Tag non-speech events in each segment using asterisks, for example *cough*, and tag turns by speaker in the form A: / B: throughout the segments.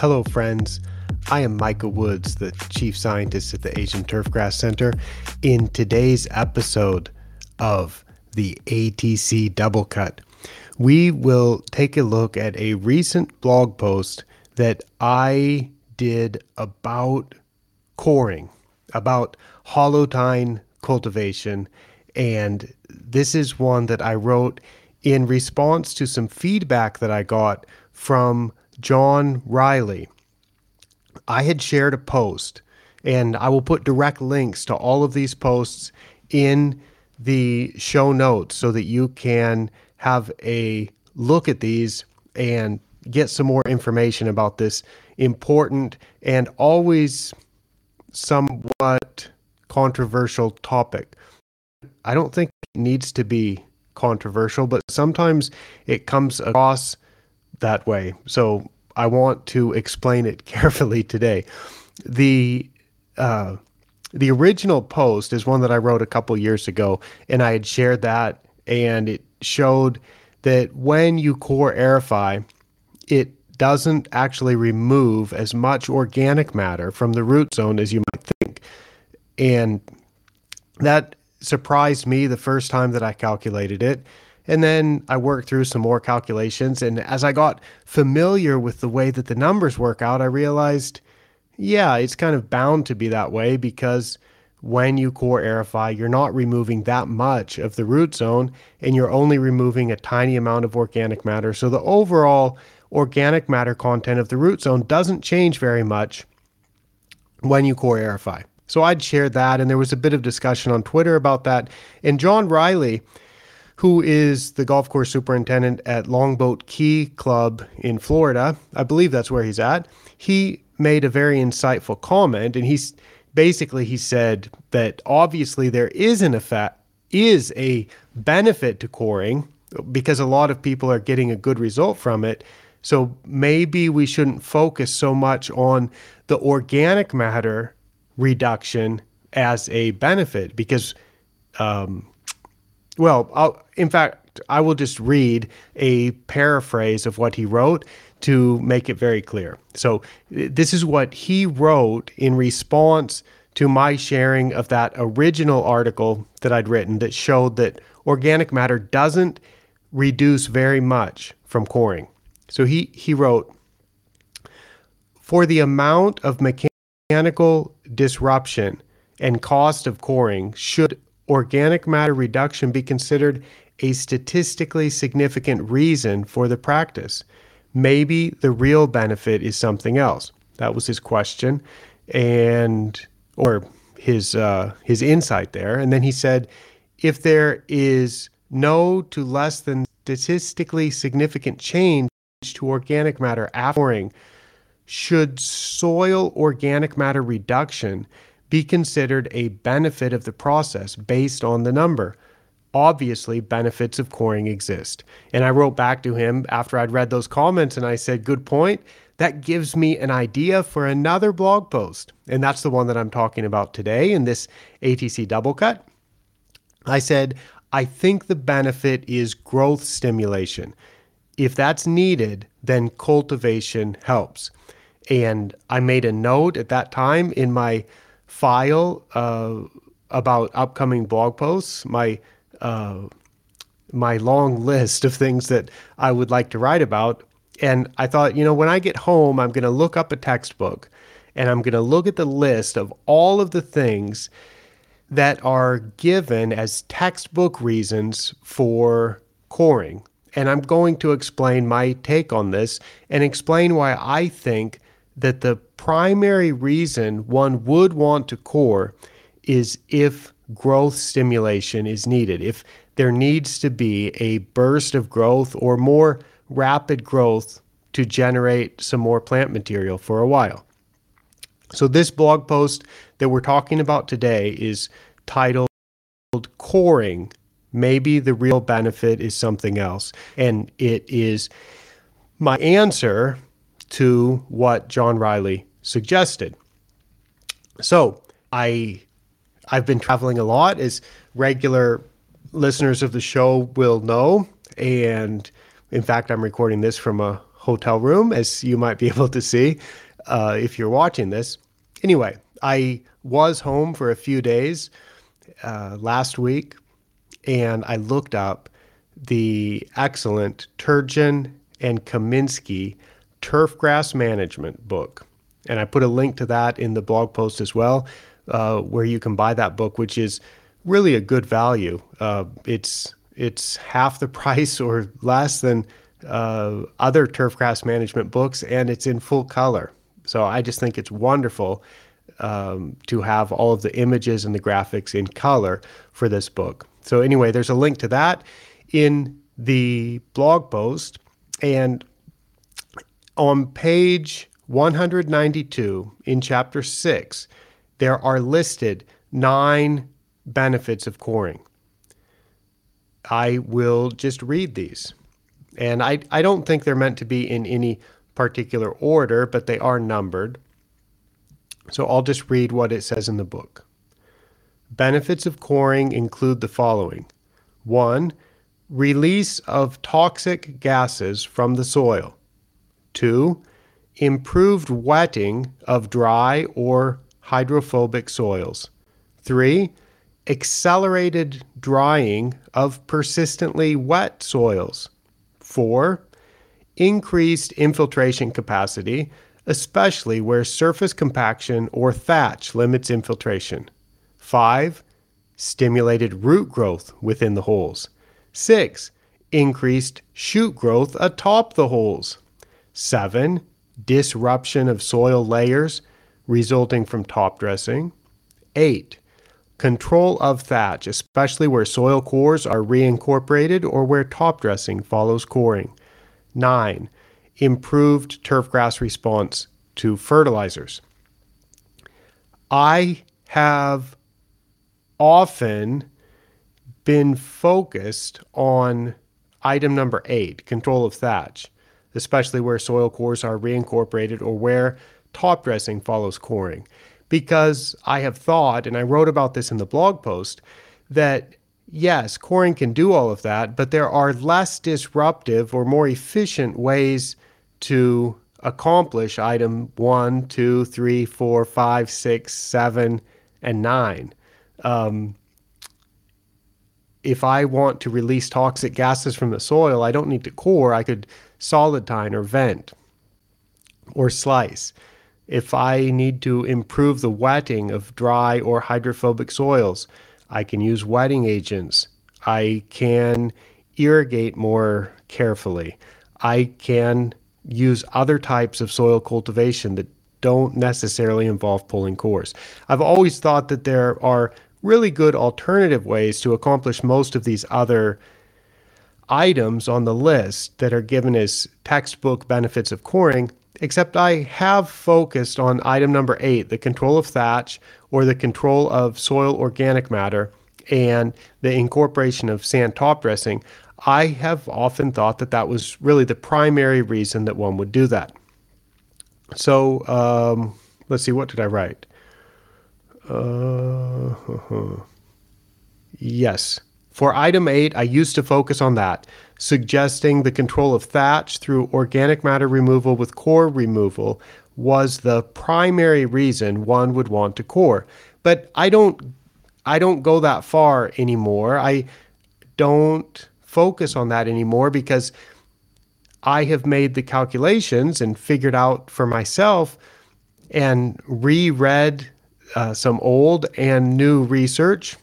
A: Hello, friends. I am Micah Woods, the Chief Scientist at the Asian Turfgrass Center. In today's episode of the ATC Doublecut, we will take a look at a recent blog post that I did about coring, about hollow tine cultivation. And this is one that I wrote in response to some feedback that I got from John Riley. I had shared a post, and I will put direct links to all of these posts in the show notes so that you can have a look at these and get some more information about this important and always somewhat controversial topic. I don't think it needs to be controversial, but sometimes it comes across that way. So I want to explain it *laughs* carefully today. The uh, the original post is one that I wrote a couple years ago, and I had shared that, and it showed that when you core aerify, it doesn't actually remove as much organic matter from the root zone as you might think. And that surprised me the first time that I calculated it. And then I worked through some more calculations. And as I got familiar with the way that the numbers work out, I realized, yeah, it's kind of bound to be that way because when you core aerify, you're not removing that much of the root zone and you're only removing a tiny amount of organic matter. So the overall organic matter content of the root zone doesn't change very much when you core aerify. So I'd shared that, and there was a bit of discussion on Twitter about that. And John Riley, who is the golf course superintendent at Longboat Key Club in Florida, I believe that's where he's at, he made a very insightful comment. And he's basically he said that obviously there is an effect, is a benefit to coring because a lot of people are getting a good result from it. So maybe we shouldn't focus so much on the organic matter reduction as a benefit because, um, well, I'll, in fact, I will just read a paraphrase of what he wrote to make it very clear. So, this is what he wrote in response to my sharing of that original article that I'd written that showed that organic matter doesn't reduce very much from coring. So, he, he wrote, for the amount of mechanical mechanical disruption and cost of coring, should organic matter reduction be considered a statistically significant reason for the practice? Maybe the real benefit is something else. That was his question, and or his uh, his insight there. And then he said, if there is no to less than statistically significant change to organic matter after should soil organic matter reduction be considered a benefit of the process based on the number? Obviously, benefits of coring exist. And I wrote back to him after I'd read those comments and I said, Good point. That gives me an idea for another blog post. And that's the one that I'm talking about today in this ATC Doublecut. I said, I think the benefit is growth stimulation. If that's needed, then cultivation helps. And I made a note at that time in my file uh, about upcoming blog posts, my uh, my long list of things that I would like to write about. And I thought, you know, when I get home, I'm going to look up a textbook and I'm going to look at the list of all of the things that are given as textbook reasons for coring. And I'm going to explain my take on this and explain why I think that the primary reason one would want to core is if growth stimulation is needed, if there needs to be a burst of growth or more rapid growth to generate some more plant material for a while. So, this blog post that we're talking about today is titled Coring. Maybe the real benefit is something else. And it is my answer to what John Riley suggested. So I I've been traveling a lot, as regular listeners of the show will know, and in fact, I'm recording this from a hotel room, as you might be *laughs* able to see uh, if you're watching this. Anyway, I was home for a few days uh, last week, and I looked up the excellent Turgeon and Kaminski turf grass management book. And I put a link to that in the blog post as well, uh, where you can buy that book, which is really a good value. Uh, it's it's half the *laughs* price or less than uh, other turf grass management books, and it's in full color. So I just think it's wonderful um, to have all of the images and the graphics in color for this book. So anyway, there's a link to that in the blog post, and on page 192 in chapter 6, there are listed nine benefits of coring. I will just read these. And I, I don't think they're meant to be in any particular order, but they are numbered. So I'll just read what it says in the book. Benefits of coring include the following one, release of toxic gases from the soil. Two, improved wetting of dry or hydrophobic soils. Three, accelerated drying of persistently wet soils. Four, increased infiltration capacity, especially where surface compaction or thatch limits infiltration. Five, stimulated root growth within the holes. Six, increased shoot growth atop the holes. Seven, disruption of soil layers resulting from top dressing. Eight, control of thatch, especially where soil cores are reincorporated or where top dressing follows coring. Nine, improved turf grass response to fertilizers. I have often been focused on item number eight, control of thatch, especially where soil cores are reincorporated or where top dressing follows coring. Because I have thought, and I wrote about this in the blog post, that yes, coring can do all of that, but there are less disruptive or more efficient ways to accomplish item one, two, three, four, five, six, seven, and nine. Um, if I want to release toxic gases from the soil, I don't need to core. I could solid tine or vent or slice. If I need to improve the wetting of dry or hydrophobic soils, I can use wetting agents. I can irrigate more carefully. I can use other types of soil cultivation that don't necessarily involve pulling cores. I've always thought that there are really good alternative ways to accomplish most of these other items on the list that are given as textbook benefits of coring, except I have focused on item number eight, the control of thatch or the control of soil organic matter and the incorporation of sand top dressing. I have often thought that that was really the primary reason that one would do that. So um, let's see, what did I write? Uh, *laughs* yes. For item eight, I used to focus on that, suggesting the control of thatch through organic matter removal with core removal was the primary reason one would want to core. But I don't I don't go that far anymore. I don't focus on that anymore because I have made the calculations and figured out for myself and reread uh, some old and new research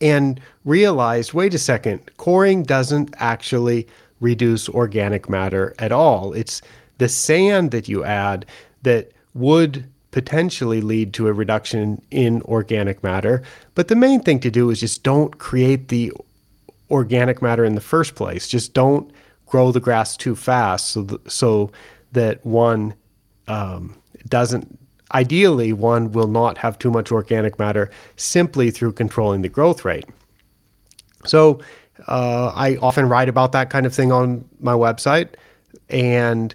A: and realized wait a second, coring doesn't actually reduce organic matter at all. It's the sand that you add that would potentially lead to a reduction in organic matter. But the main thing to do is just don't create the organic matter in the first place. Just don't grow the grass too fast so, th- so that one um, doesn't Ideally, one will not have too much organic matter simply through controlling the growth rate. So, uh, I often write about that kind of thing on my website, and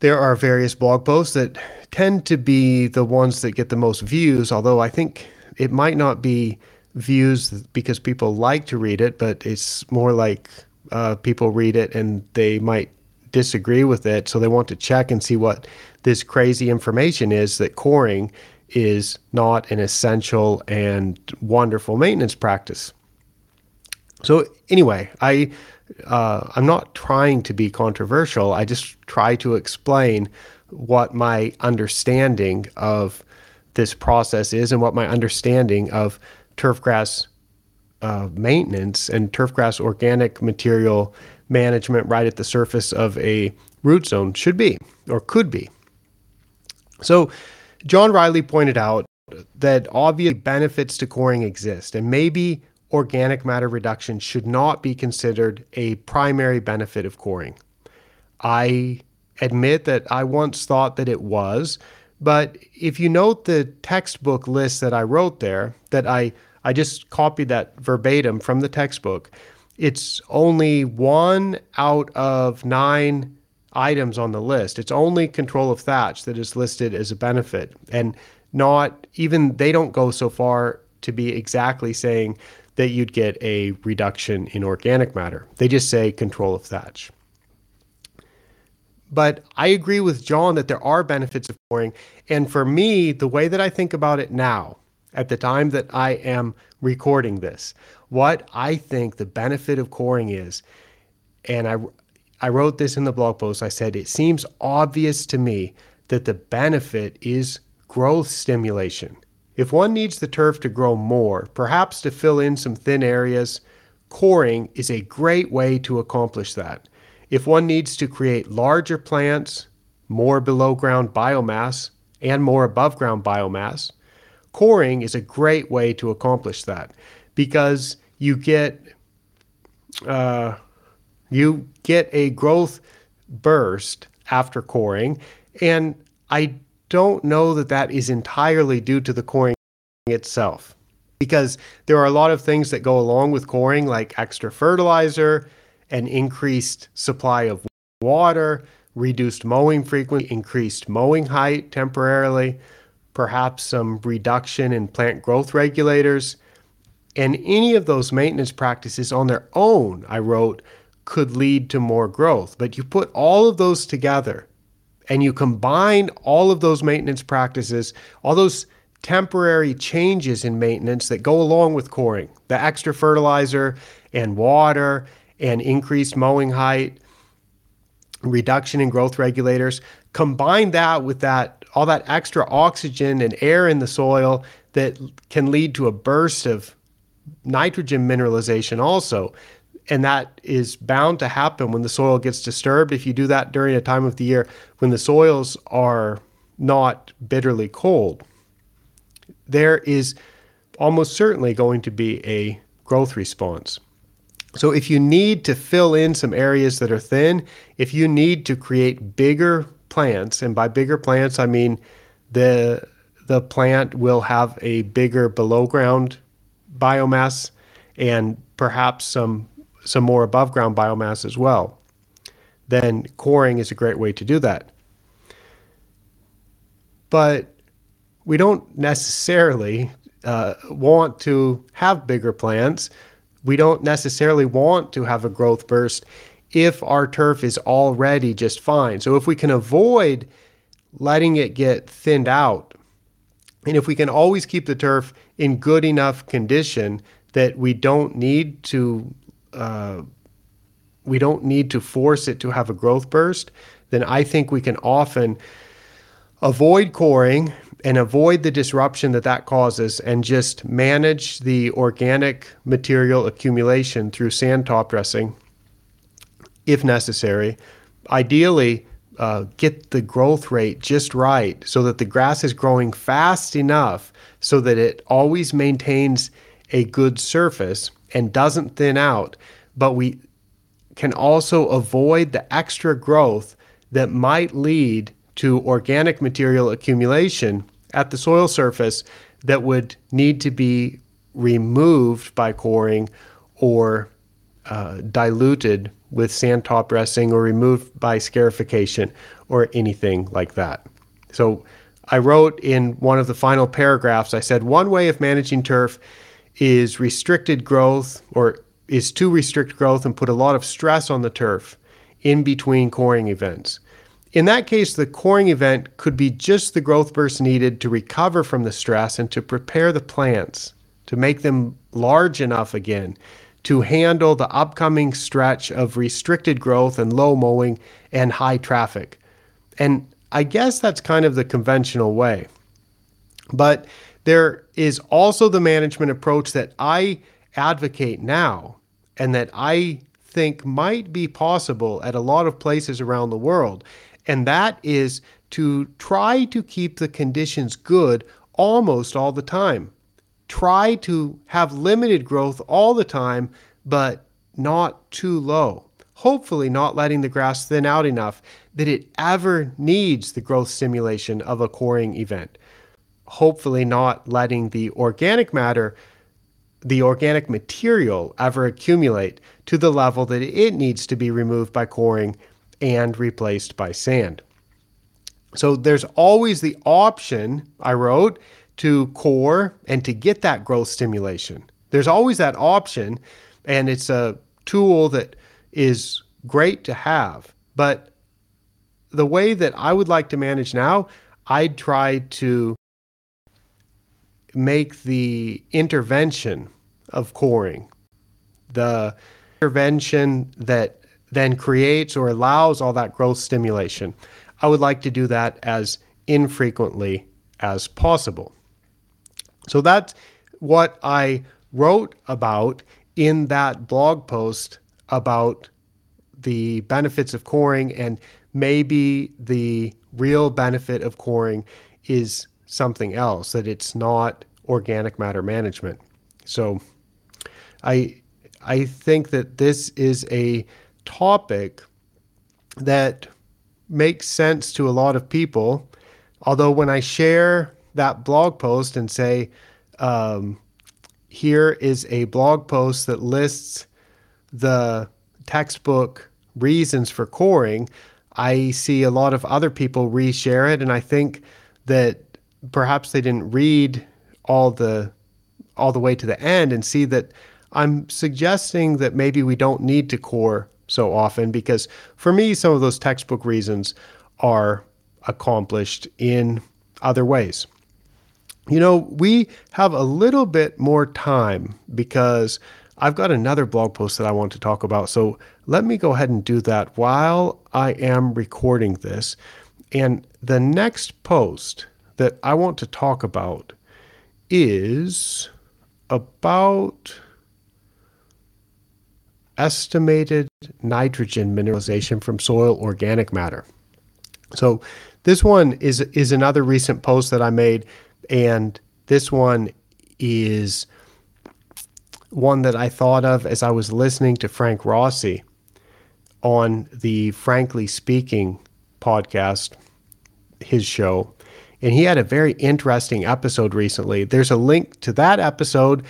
A: there are various blog posts that tend to be the ones that get the most views, although I think it might not be views because people like to read it, but it's more like uh, people read it and they might disagree with it. So they want to check and see what this crazy information is that coring is not an essential and wonderful maintenance practice. So anyway, I uh, I'm not trying to be controversial. I just try to explain what my understanding of this process is and what my understanding of turfgrass uh, maintenance and turfgrass organic material management right at the surface of a root zone should be or could be. So, John Riley pointed out that obvious benefits to coring exist, and maybe organic matter reduction should not be considered a primary benefit of coring. I admit that I once thought that it was, but if you note the textbook list that I wrote there, that I, I just copied that verbatim from the textbook, it's only one out of nine items on the list. It's only control of thatch that is listed as a benefit. And not even they don't go so far to be exactly saying that you'd get a reduction in organic matter. They just say control of thatch. But I agree with John that there are benefits of coring. And for me, the way that I think about it now, at the time that I am recording this, what I think the benefit of coring is, and I, I wrote this in the blog post. I said, it seems obvious to me that the benefit is growth stimulation. If one needs the turf to grow more, perhaps to fill in some thin areas, coring is a great way to accomplish that. If one needs to create larger plants, more below ground biomass, and more above ground biomass, coring is a great way to accomplish that because you get uh, you get a growth burst after coring, and I don't know that that is entirely due to the coring itself because there are a lot of things that go along with coring like extra fertilizer an increased supply of water, reduced mowing frequency, increased mowing height temporarily, perhaps some reduction in plant growth regulators. And any of those maintenance practices on their own, I wrote, could lead to more growth. But you put all of those together and you combine all of those maintenance practices, all those temporary changes in maintenance that go along with coring, the extra fertilizer and water and increased mowing height, reduction in growth regulators. Combine that with that all that extra oxygen and air in the soil that can lead to a burst of nitrogen mineralization also. And that is bound to happen when the soil gets disturbed. If you do that during a time of the year when the soils are not bitterly cold, there is almost certainly going to be a growth response. So if you need to fill in some areas that are thin, if you need to create bigger plants, and by bigger plants I mean the the plant will have a bigger below ground biomass and perhaps some some more above ground biomass as well. Then coring is a great way to do that. But we don't necessarily uh, want to have bigger plants we don't necessarily want to have a growth burst if our turf is already just fine. So if we can avoid letting it get thinned out, and if we can always keep the turf in good enough condition that we don't need to we don't need to force it to have a growth burst, then I think we can often avoid coring and avoid the disruption that that causes and just manage the organic material accumulation through sand top dressing if necessary. Ideally, uh, get the growth rate just right so that the grass is growing fast enough so that it always maintains a good surface and doesn't thin out. But we can also avoid the extra growth that might lead to organic material accumulation at the soil surface that would need to be removed by coring or uh, diluted with sand top dressing or removed by scarification or anything like that. So I wrote in one of the final paragraphs, I said, one way of managing turf is restricted growth or is to restrict growth and put a lot of stress on the turf in between coring events. In that case, the coring event could be just the growth burst needed to recover from the stress and to prepare the plants to make them large enough again to handle the upcoming stretch of restricted growth and low mowing and high traffic. And I guess that's kind of the conventional way. But there is also the management approach that I advocate now and that I think might be possible at a lot of places around the world. And that is to try to keep the conditions good almost all the time. Try to have limited growth all the time, but not too low. Hopefully, not letting the grass thin out enough that it ever needs the growth stimulation of a coring event. Hopefully, not letting the organic matter the organic material ever accumulate to the level that it needs to be removed by coring and replaced by sand. So there's always the option, I wrote, to core and to get that growth stimulation. There's always that option, and it's a tool that is great to have. But the way that I would like to manage now, I'd try to make the intervention of coring, the intervention that then creates or allows all that growth stimulation. I would like to do that as infrequently as possible. So that's what I wrote about in that blog post about the benefits of coring and maybe the real benefit of coring is something else that it's not organic matter management. So I I think that this is a topic that makes sense to a lot of people. Although when I share that blog post and say, um, here is a blog post that lists the textbook reasons for coring, I see a lot of other people reshare it, and I think that perhaps they didn't read all the all the way to the end and see that I'm suggesting that maybe we don't need to core so often because for me, some of those textbook reasons are accomplished in other ways. You know, we have a little bit more time because I've got another blog post that I want to talk about. So let me go ahead and do that while I am recording this. And the next post that I want to talk about is about estimated nitrogen mineralization from soil organic matter. So this one is is another recent post that I made, and this one is one that I thought of as I was listening to Frank Rossi on the Frankly Speaking podcast, his show. And he had a very interesting episode recently. There's a link to that episode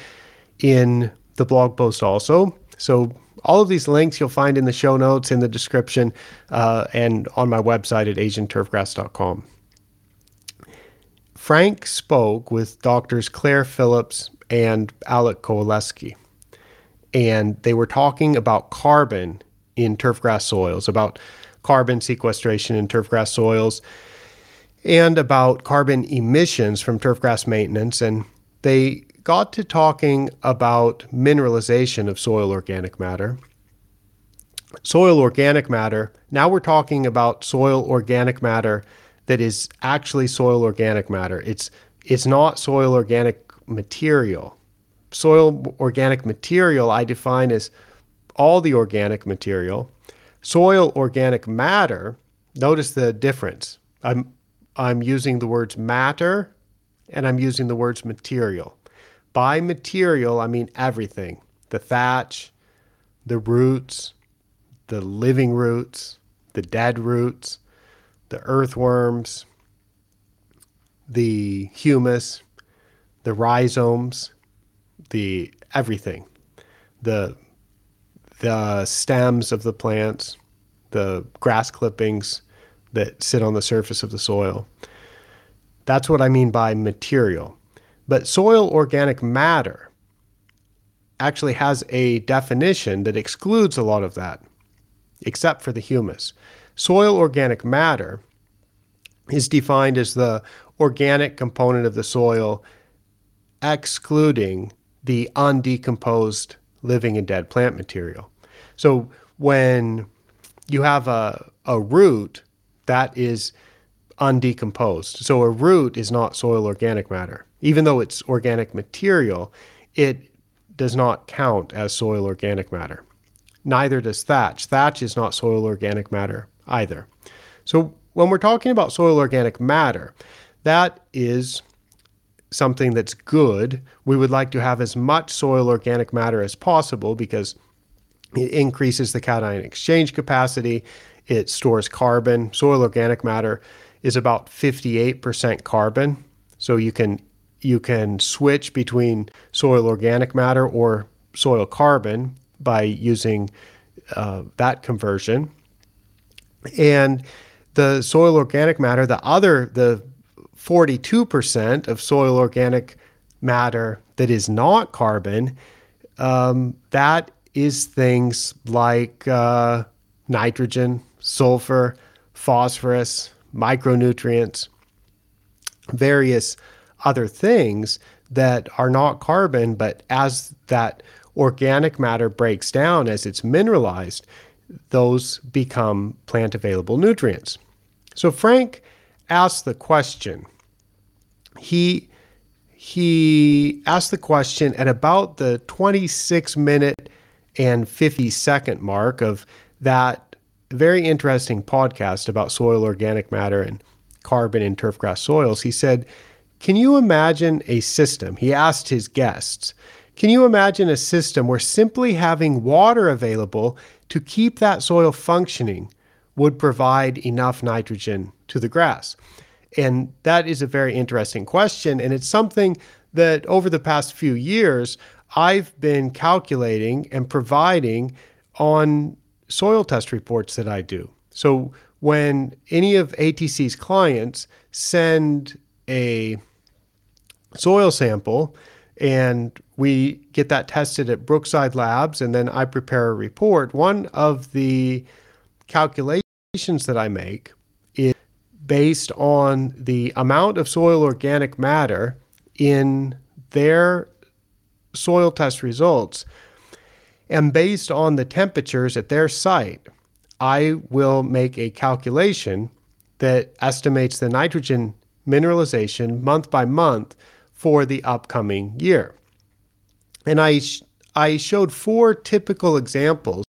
A: in the blog post also. So all of these links you'll find in the show notes, in the description, uh, and on my website at asianturfgrass.com. Frank spoke with doctors Claire Phillips and Alec Kowalewski, and they were talking about carbon in turfgrass soils, about carbon sequestration in turfgrass soils, and about carbon emissions from turfgrass maintenance. And they got to talking about mineralization of soil organic matter. Soil organic matter, now we're talking about soil organic matter that is actually soil organic matter. It's it's not soil organic material. Soil organic material I define as all the organic material. Soil organic matter, notice the difference. I'm I'm using the words matter and I'm using the words material. By material, I mean everything the thatch, the roots, the living roots, the dead roots, the earthworms, the humus, the rhizomes, the everything, the the stems of the plants, the grass clippings that sit on the surface of the soil. That's what I mean by material. But soil organic matter actually has a definition that excludes a lot of that. except for the humus. Soil organic matter is defined as the organic component of the soil, excluding the undecomposed living and dead plant material. So when you have a, a root that is undecomposed, so a root is not soil organic matter. Even though it's organic material, it does not count as soil organic matter. Neither does thatch. Thatch is not soil organic matter either. So when we're talking about soil organic matter, that is something that's good. We would like to have as much soil organic matter as possible because it increases the cation exchange capacity, it stores carbon. Soil organic matter is about 58% carbon. So you can you can switch between soil organic matter or soil carbon by using uh, that conversion. And the soil organic matter, the other, the 42% of soil organic matter that is not carbon, um, that is things like uh, nitrogen, sulfur, phosphorus, micronutrients, various other things that are not carbon, but as that organic matter breaks down, as it's mineralized, those become plant available nutrients. So Frank asked the question. He he asked the question at about the 26 minute and 50 second mark of that very interesting podcast about soil organic matter and carbon in turfgrass soils. He said, Can you imagine a system? He asked his guests, Can you imagine a system where simply having water available to keep that soil functioning would provide enough nitrogen to the grass? And that is a very interesting question. And it's something that over the past few years, I've been calculating and providing on soil test reports that I do. So when any of ATC's clients send a soil sample and we get that tested at Brookside Labs and then I prepare a report, one of the calculations that I make is based on the amount of soil organic matter in their soil test results. And based on the temperatures at their site, I will make a calculation that estimates the nitrogen mineralization month by month for the upcoming year. And I, sh- I showed four typical examples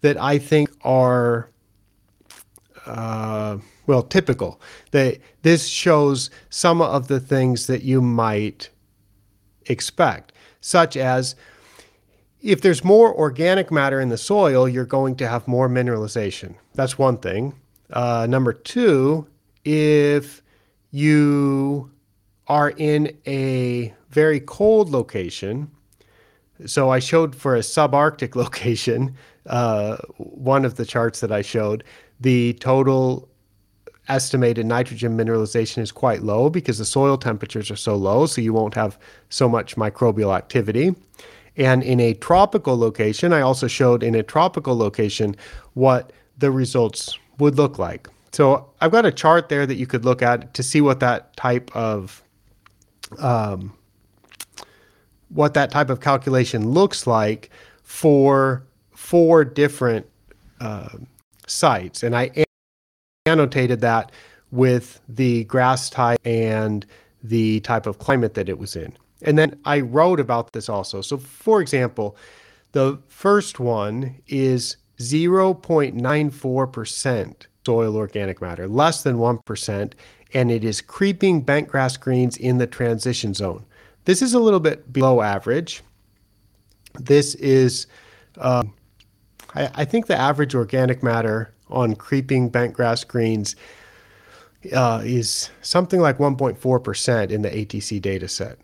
A: that I think are, uh, well, typical. That this shows some of the things that you might expect such as if there's more organic matter in the soil, you're going to have more mineralization. That's one thing. Uh, number two, if you are in a very cold location, so I showed for a subarctic *laughs* location, uh, one of the charts that I showed, the total estimated nitrogen mineralization is quite low because the soil temperatures are so low, so you won't have so much microbial activity. And in a tropical location, I also showed in a tropical location what the results would look like. So I've got a chart there that you could look at to see what that type of um, what that type of calculation looks like for four different uh, sites. And I annotated that with the grass type and the type of climate that it was in. And then I wrote about this also. So, for example, the first one is 0.94% soil organic matter, less than 1%, and it is creeping bentgrass greens in the transition zone. This is a little bit below average. This is, uh, I, I think the average organic matter on creeping bentgrass greens uh, is something like 1.4% in the ATC data set.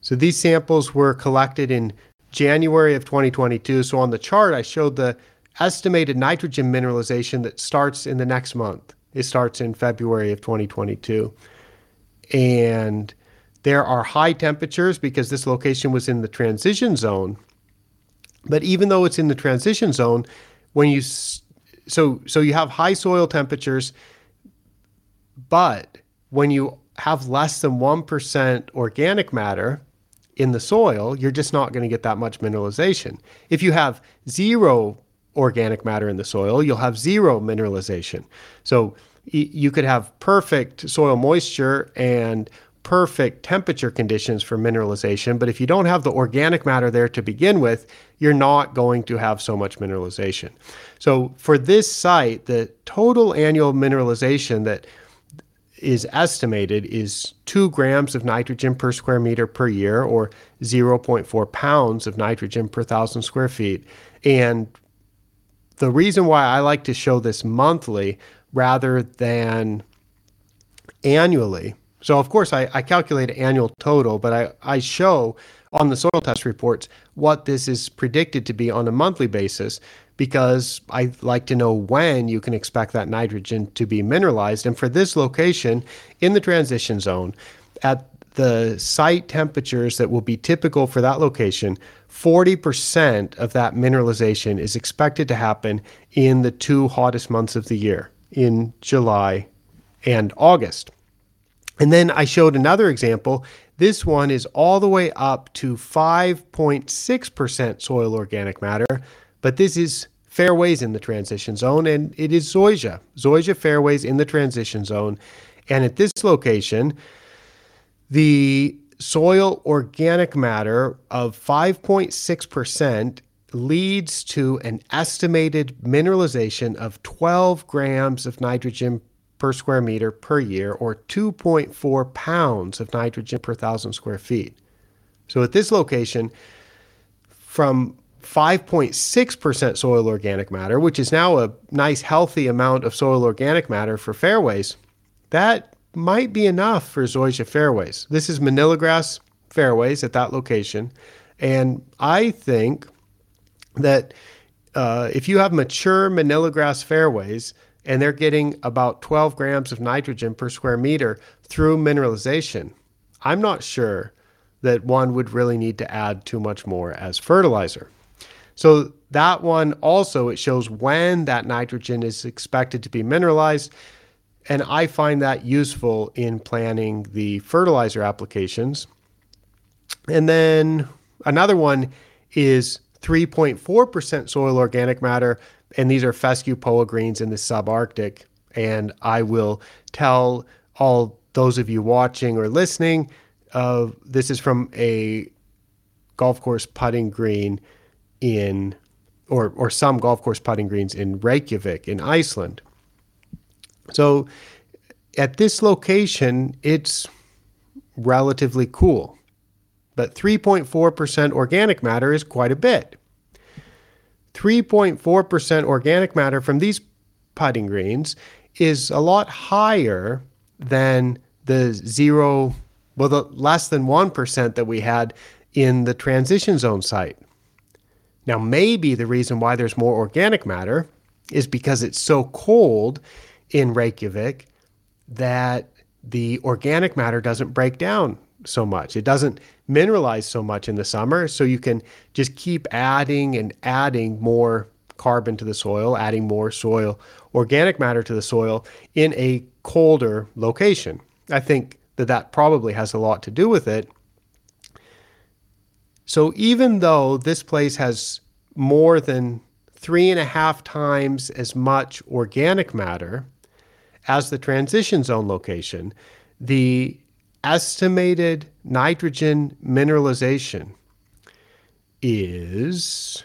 A: So these samples were collected in January of 2022. So on the chart, I showed the estimated nitrogen mineralization that starts in the next month. It starts in February of 2022. And there are high temperatures because this location was in the transition zone. But even though it's in the transition zone, when you so so you have high soil temperatures, but when you have less than 1% organic matter in the soil, you're just not going to get that much mineralization. If you have zero organic matter in the soil, you'll have zero mineralization. So you could have perfect soil moisture and perfect temperature conditions for mineralization, but if you don't have the organic matter there to begin with, you're not going to have so much mineralization. So for this site, the total annual mineralization that is estimated is 2 grams of nitrogen per square meter per year or 0.4 pounds of nitrogen per thousand square feet. And the reason why I like to show this monthly rather than annually. So, of course, I, I calculate annual total, but I, I show on the soil test reports what this is predicted to be on a monthly basis because I like to know when you can expect that nitrogen to be mineralized. And for this location in the transition zone, at the site temperatures that will be typical for that location, 40% of that mineralization is expected to happen in the two hottest months of the year, in July and August. And then I showed another example. This one is all the way up to 5.6% soil organic matter, but this is fairways in the transition zone and it is zoysia. Zoysia fairways in the transition zone. And at this location, the soil organic matter of 5.6% leads to an estimated mineralization of 12 grams of nitrogen per square meter per year, or 2.4 pounds of nitrogen per thousand square feet. So at this location, from 5.6% soil organic matter, which is now a nice healthy amount of soil organic matter for fairways, that might be enough for zoysia fairways. This is manila grass fairways at that location. And I think that uh, if you have mature manila grass fairways and they're getting about 12 grams of nitrogen per square meter through mineralization, I'm not sure that one would really need to add too much more as fertilizer. So that one also it shows when that nitrogen is expected to be mineralized and I find that useful in planning the fertilizer applications. And then another one is 3.4% soil organic matter, and these are fescue poa greens in the subarctic. And I will tell all those of you watching or listening, uh, this is from a golf course putting green in, or, or some golf course putting greens in Reykjavik in Iceland. So at this location, it's relatively cool. But 3.4% organic matter is quite a bit. 3.4% organic matter from these putting greens is a lot higher than the zero, well, the less than 1% that we had in the transition zone site. Now, maybe the reason why there's more organic matter is because it's so cold in Reykjavik that the organic matter doesn't break down so much. It doesn't mineralize so much in the summer. So you can just keep adding and adding more carbon to the soil, adding more soil organic matter to the soil in a colder location. I think that that probably has a lot to do with it. So even though this place has more than three and a half times as much organic matter, as the transition zone location, the estimated nitrogen mineralization is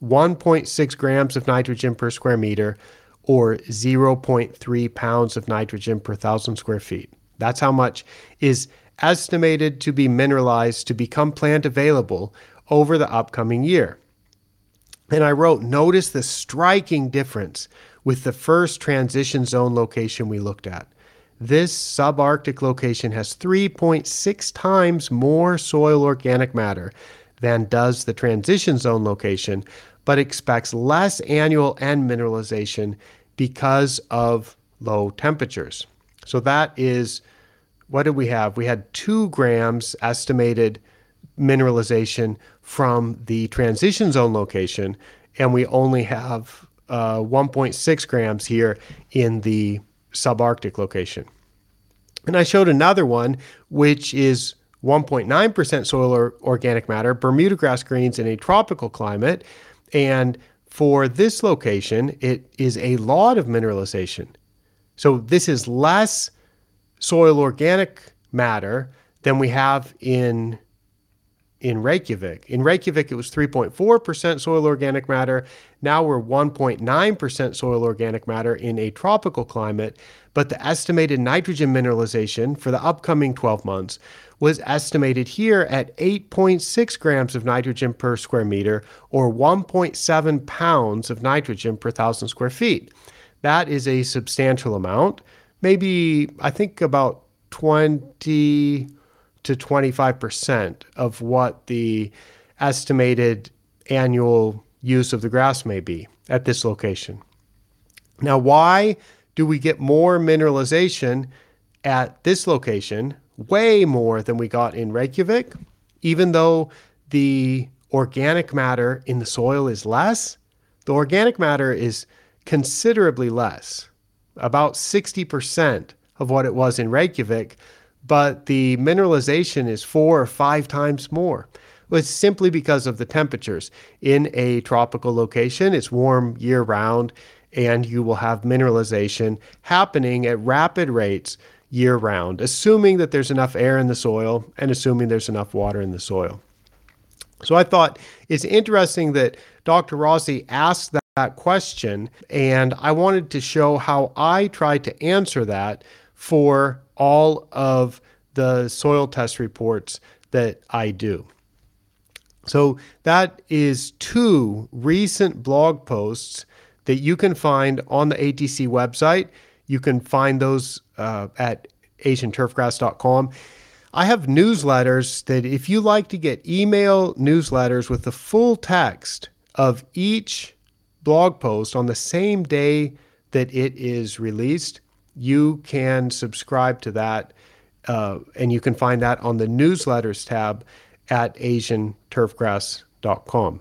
A: 1.6 grams of nitrogen per square meter or 0.3 pounds of nitrogen per thousand square feet. That's how much is estimated to be mineralized to become plant available over the upcoming year. And I wrote, notice the striking difference with the first transition zone location we looked at. This subarctic location has 3.6 times more soil organic matter than does the transition zone location, but expects less annual N mineralization because of low temperatures. So that is what did we have? We had two grams estimated mineralization from the transition zone location, and we only have uh, 1.6 grams here in the subarctic location. And I showed another one, which is 1.9% soil or organic matter, Bermuda grass greens in a tropical climate. And for this location, it is a lot of mineralization. So this is less soil organic matter than we have in in Reykjavik. In Reykjavik, it was 3.4% soil organic matter. Now we're 1.9% soil organic matter in a tropical climate. But the estimated nitrogen mineralization for the upcoming 12 months was estimated here at 8.6 grams of nitrogen per square meter or 1.7 pounds of nitrogen per thousand square feet. That is a substantial amount. Maybe, I think, about 20 to 25% of what the estimated annual use of the grass may be at this location. Now, why do we get more mineralization at this location, way more than we got in Reykjavik, even though the organic matter in the soil is less? The organic matter is considerably less, about 60% of what it was in Reykjavik, but the mineralization is four or five times more. Well, it's simply because of the temperatures. In a tropical location, it's warm year round, and you will have mineralization happening at rapid rates year round, assuming that there's enough air in the soil and assuming there's enough water in the soil. So I thought it's interesting that Dr. Rossi asked that, that question, and I wanted to show how I tried to answer that for all of the soil test reports that I do. So that is two recent blog posts that you can find on the ATC website. You can find those uh, at asianturfgrass.com. I have newsletters that if you like to get email newsletters with the full text of each blog post on the same day that it is released, you can subscribe to that. Uh, and you can find that on the newsletters tab at asianturfgrass.com.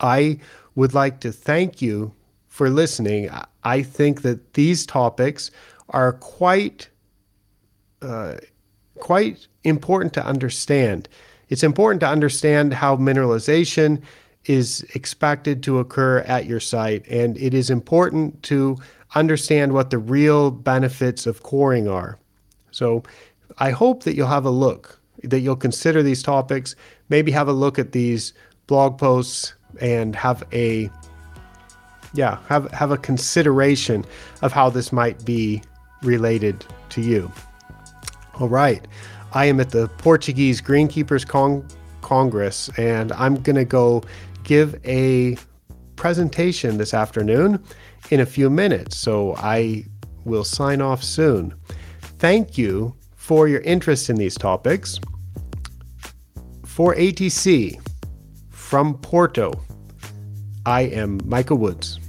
A: I would like to thank you for listening. I think that these topics are quite uh, quite important to understand. It's important to understand how mineralization is expected to occur at your site, and it is important to understand what the real benefits of coring are. So I hope that you'll have a look, that you'll consider these topics, maybe have a look at these blog posts and have a yeah, have have a consideration of how this might be related to you. All right. I am at the Portuguese Greenkeepers Con- Congress and I'm going to go give a presentation this afternoon in a few minutes. So I will sign off soon. Thank you for your interest in these topics. For ATC from Porto, I am Micah Woods.